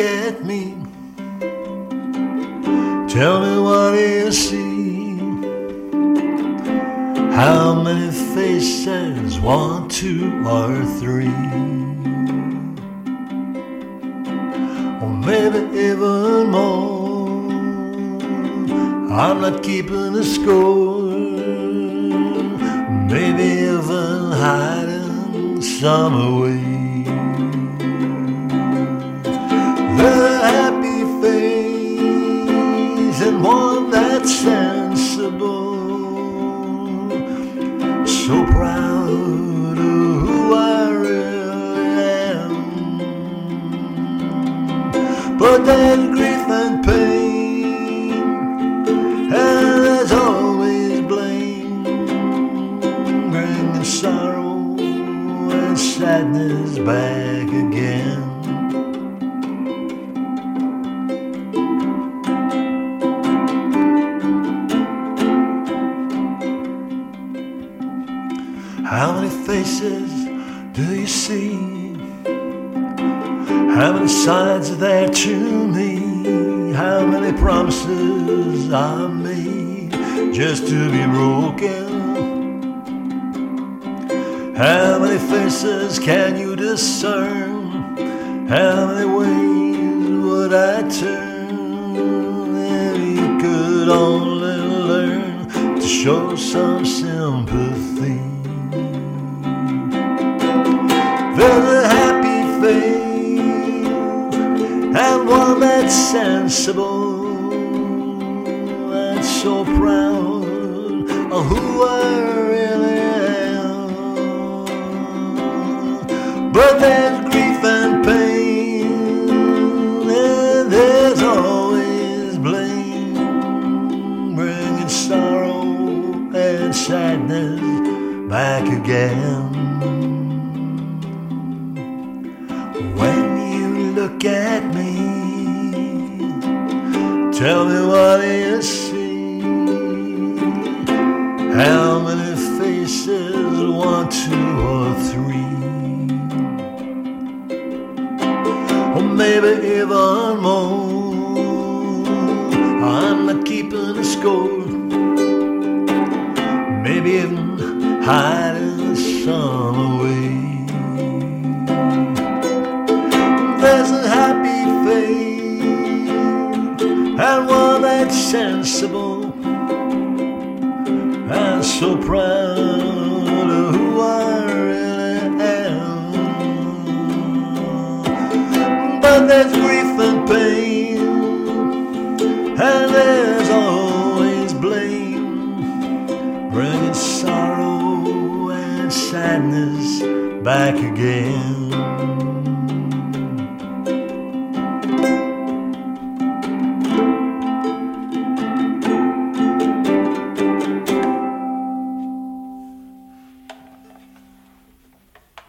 at me. Tell me what do you see? How many faces? One, two, or three? Or maybe even more. I'm not keeping a score. Maybe even hiding some So proud of who I really am. But there's grief and pain, and there's always blame, bringing sorrow and sadness back again. How many faces do you see? How many sides are there to me? How many promises I made just to be broken? How many faces can you discern? How many ways would I turn if you could only learn to show some sympathy? A happy face and one that's sensible and so proud of who I really am. But there's grief and pain, and there's always blame, bringing sorrow and sadness back again. Look at me, tell me what you see. How many faces? One, two, or three? Or maybe even more. That's sensible and so proud of who I really am. But there's grief and pain, and there's always blame, bringing sorrow and sadness back again.